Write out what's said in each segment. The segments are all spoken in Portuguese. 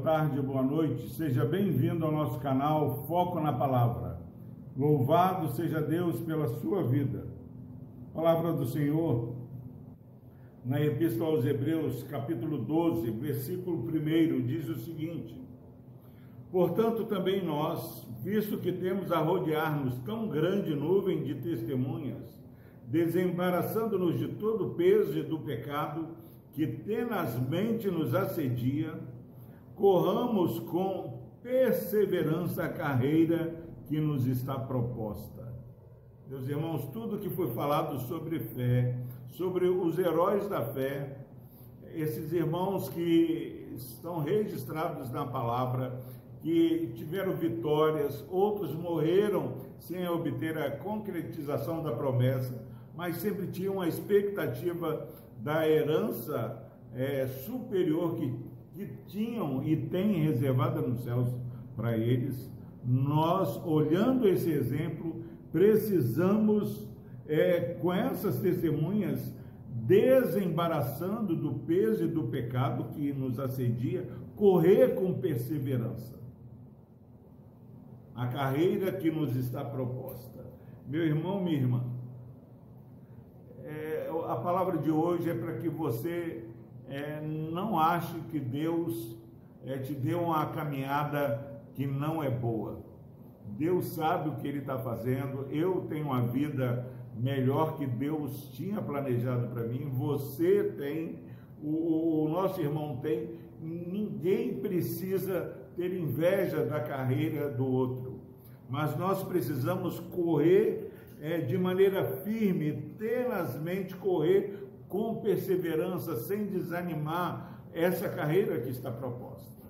boa tarde, boa noite. Seja bem-vindo ao nosso canal Foco na Palavra. Louvado seja Deus pela sua vida. Palavra do Senhor, na Epístola aos Hebreus, capítulo 12, versículo 1, diz o seguinte: Portanto, também nós, visto que temos a rodear-nos tão grande nuvem de testemunhas, desembaraçando-nos de todo o peso do pecado que tenazmente nos assedia, corramos com perseverança a carreira que nos está proposta. Meus irmãos, tudo que foi falado sobre fé, sobre os heróis da fé, esses irmãos que estão registrados na palavra, que tiveram vitórias, outros morreram sem obter a concretização da promessa, mas sempre tinham a expectativa da herança é, superior que, que tinham e têm reservada nos céus para eles. Nós, olhando esse exemplo, precisamos, é, com essas testemunhas, desembaraçando do peso e do pecado que nos assedia, correr com perseverança a carreira que nos está proposta. Meu irmão, minha irmã, é, a palavra de hoje é para que você é, não ache que Deus é, te deu uma caminhada que não é boa. Deus sabe o que Ele está fazendo. Eu tenho uma vida melhor que Deus tinha planejado para mim. Você tem, o, o nosso irmão tem. Ninguém precisa ter inveja da carreira do outro, mas nós precisamos correr é, de maneira firme, tenazmente correr com perseverança, sem desanimar essa carreira que está proposta.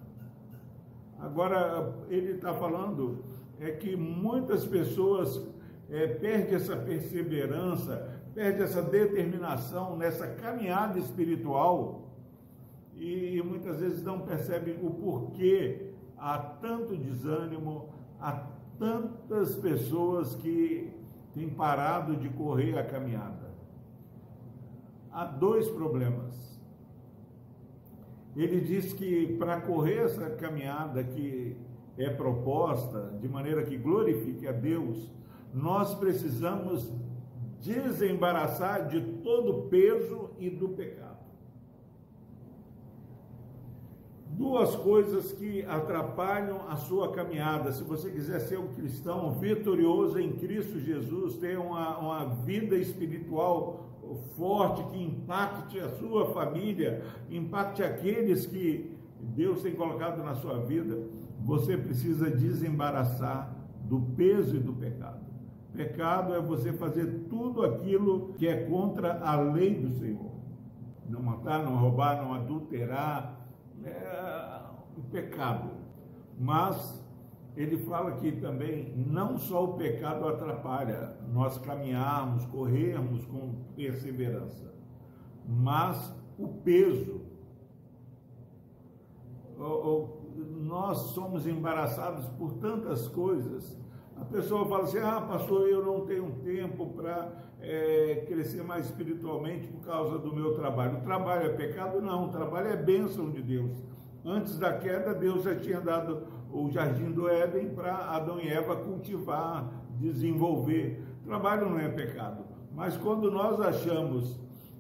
Agora, ele está falando é que muitas pessoas é, perdem essa perseverança, perdem essa determinação nessa caminhada espiritual e muitas vezes não percebem o porquê há tanto desânimo, há tantas pessoas que tem parado de correr a caminhada. Há dois problemas. Ele diz que para correr essa caminhada que é proposta, de maneira que glorifique a Deus, nós precisamos desembaraçar de todo o peso e do pecado. Duas coisas que atrapalham a sua caminhada. Se você quiser ser um cristão vitorioso em Cristo Jesus, ter uma, uma vida espiritual forte que impacte a sua família, impacte aqueles que Deus tem colocado na sua vida, você precisa desembaraçar do peso e do pecado. Pecado é você fazer tudo aquilo que é contra a lei do Senhor. Não matar, não roubar, não adulterar, é, o pecado. Mas ele fala que também não só o pecado atrapalha nós caminharmos, corrermos com perseverança, mas o peso. Nós somos embaraçados por tantas coisas. A pessoa fala assim: ah, pastor, eu não tenho tempo para é, crescer mais espiritualmente por causa do meu trabalho. O trabalho é pecado? Não, o trabalho é bênção de Deus. Antes da queda, Deus já tinha dado o jardim do Éden para Adão e Eva cultivar, desenvolver. Trabalho não é pecado. Mas quando nós achamos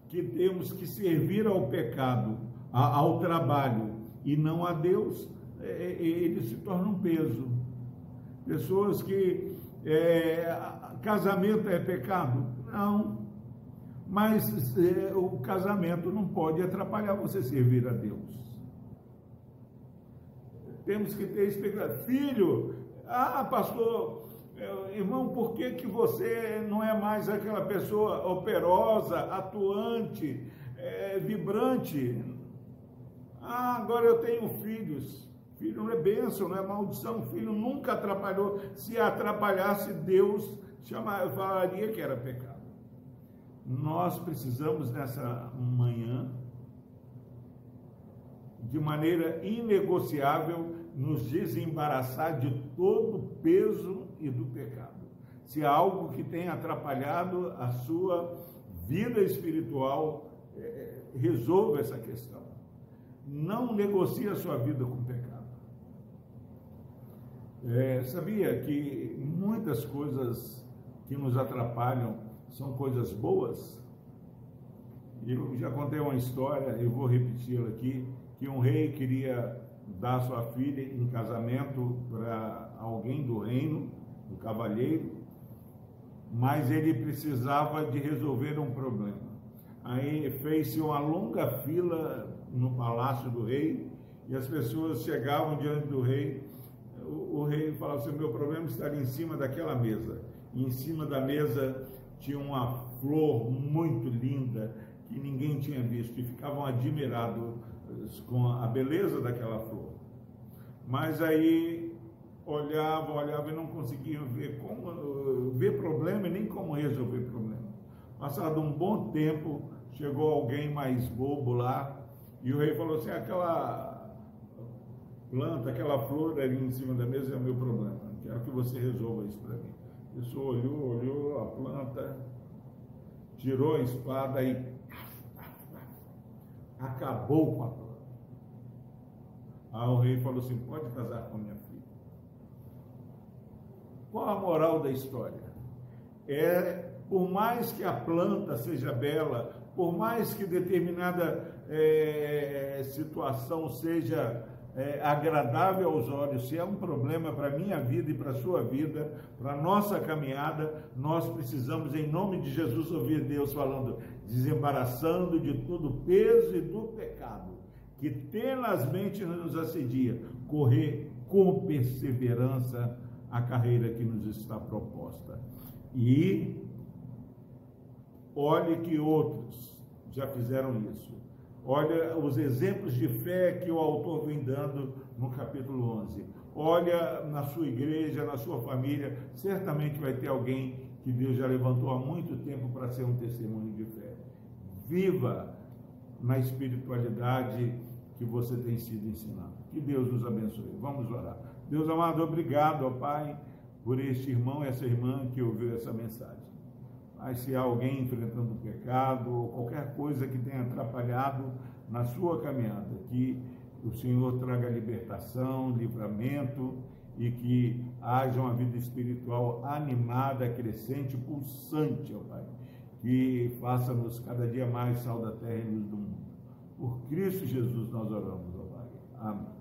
que temos que servir ao pecado, ao trabalho e não a Deus, é, é, ele se torna um peso. Pessoas que é, casamento é pecado? Não. Mas é, o casamento não pode atrapalhar você servir a Deus. Temos que ter expectativa. Filho, ah, pastor, é, irmão, por que, que você não é mais aquela pessoa operosa, atuante, é, vibrante? Ah, agora eu tenho filhos. Filho não é bênção, não é maldição. Filho nunca atrapalhou. Se atrapalhasse, Deus chama, falaria que era pecado. Nós precisamos nessa manhã, de maneira inegociável, nos desembaraçar de todo o peso e do pecado. Se há algo que tem atrapalhado a sua vida espiritual, é, resolva essa questão. Não negocie a sua vida com o pecado. É, sabia que muitas coisas que nos atrapalham são coisas boas? Eu já contei uma história, eu vou repeti-la aqui, que um rei queria dar sua filha em casamento para alguém do reino, um cavalheiro, mas ele precisava de resolver um problema. Aí fez-se uma longa fila no palácio do rei e as pessoas chegavam diante do rei. O, o rei falava assim: meu problema está em cima daquela mesa. E em cima da mesa tinha uma flor muito linda que ninguém tinha visto e ficavam admirados com a beleza daquela flor. Mas aí olhavam, olhavam e não conseguiam ver como ver problema e nem como resolver problema. Passado um bom tempo, chegou alguém mais bobo lá e o rei falou assim: aquela planta, aquela flor ali em cima da mesa é o meu problema. Quero que você resolva isso para mim. A pessoa olhou, olhou a planta, tirou a espada e acabou com a planta. Aí o rei falou assim: pode casar com minha filha. Qual a moral da história? É, por mais que a planta seja bela, por mais que determinada é, situação seja é, agradável aos olhos, se é um problema para a minha vida e para a sua vida, para a nossa caminhada, nós precisamos, em nome de Jesus, ouvir Deus falando, desembaraçando de todo o peso e do pecado que tenazmente nos assedia, correr com perseverança a carreira que nos está proposta. E olhe que outros já fizeram isso. Olha os exemplos de fé que o autor vem dando no capítulo 11. Olha na sua igreja, na sua família, certamente vai ter alguém que Deus já levantou há muito tempo para ser um testemunho de fé. Viva na espiritualidade que você tem sido ensinado. Que Deus nos abençoe. Vamos orar. Deus amado, obrigado, ó Pai, por este irmão e essa irmã que ouviu essa mensagem. Mas se há alguém enfrentando pecado ou qualquer coisa que tenha atrapalhado na sua caminhada, que o Senhor traga libertação, livramento e que haja uma vida espiritual animada, crescente, pulsante, ó Pai, que faça-nos cada dia mais sal da terra e luz do mundo. Por Cristo Jesus nós oramos, ó Pai. Amém.